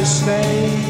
This is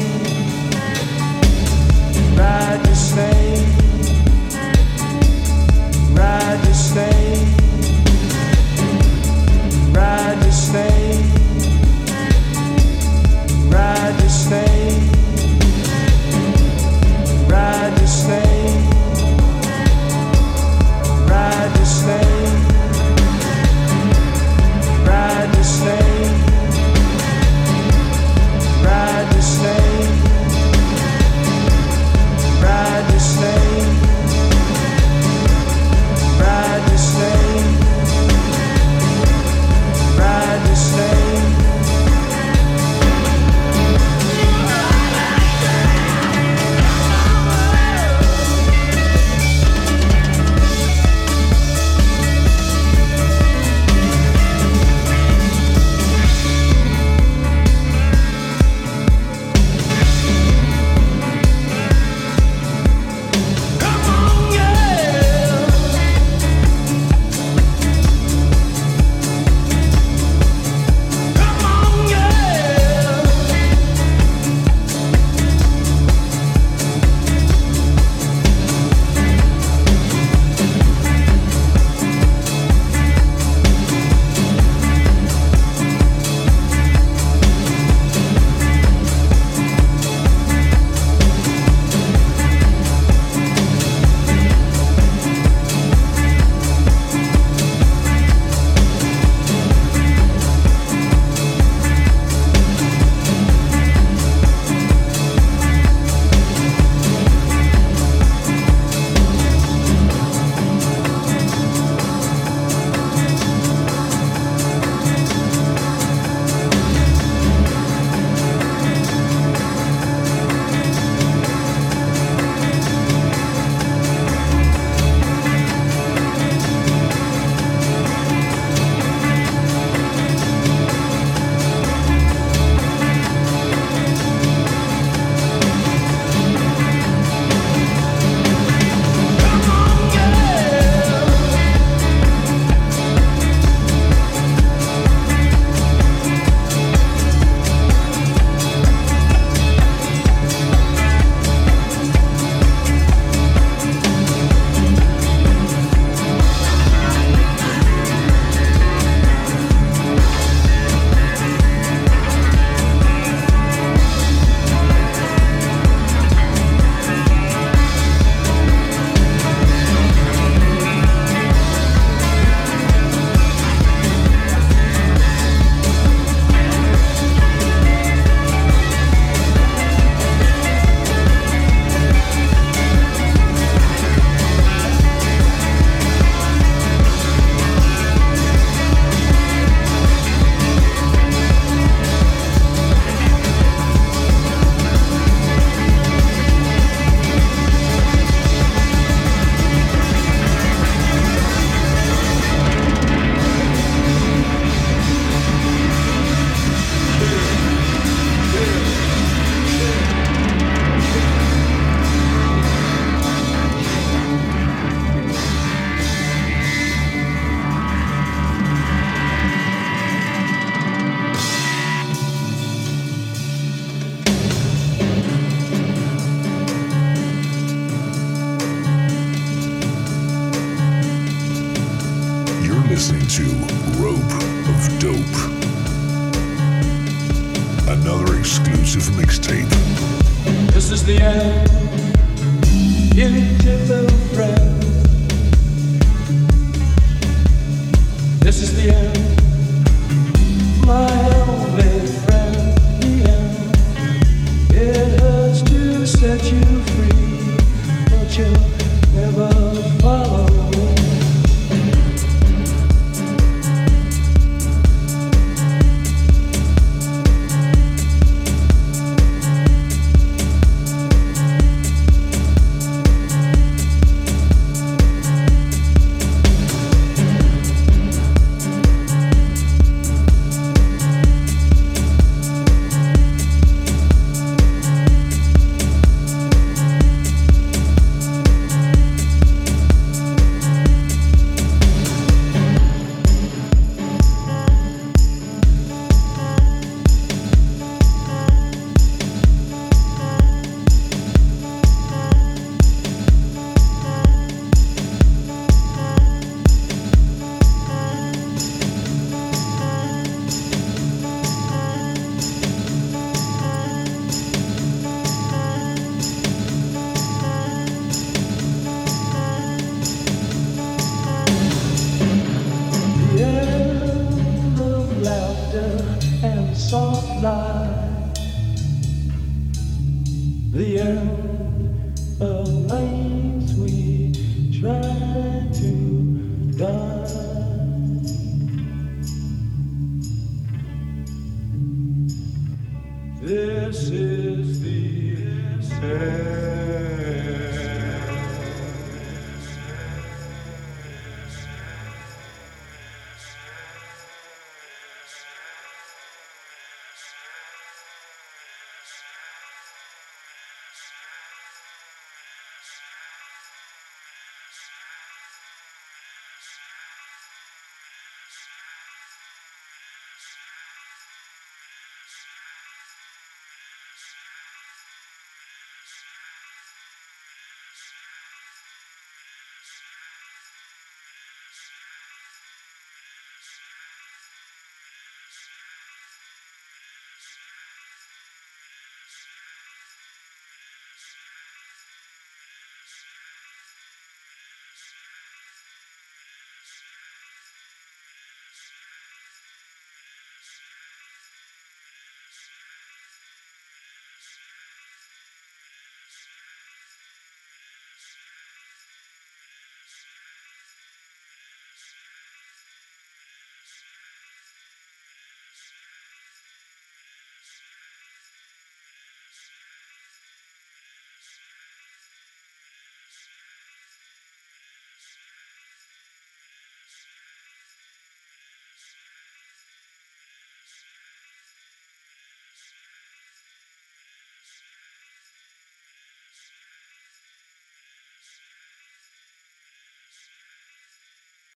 the end.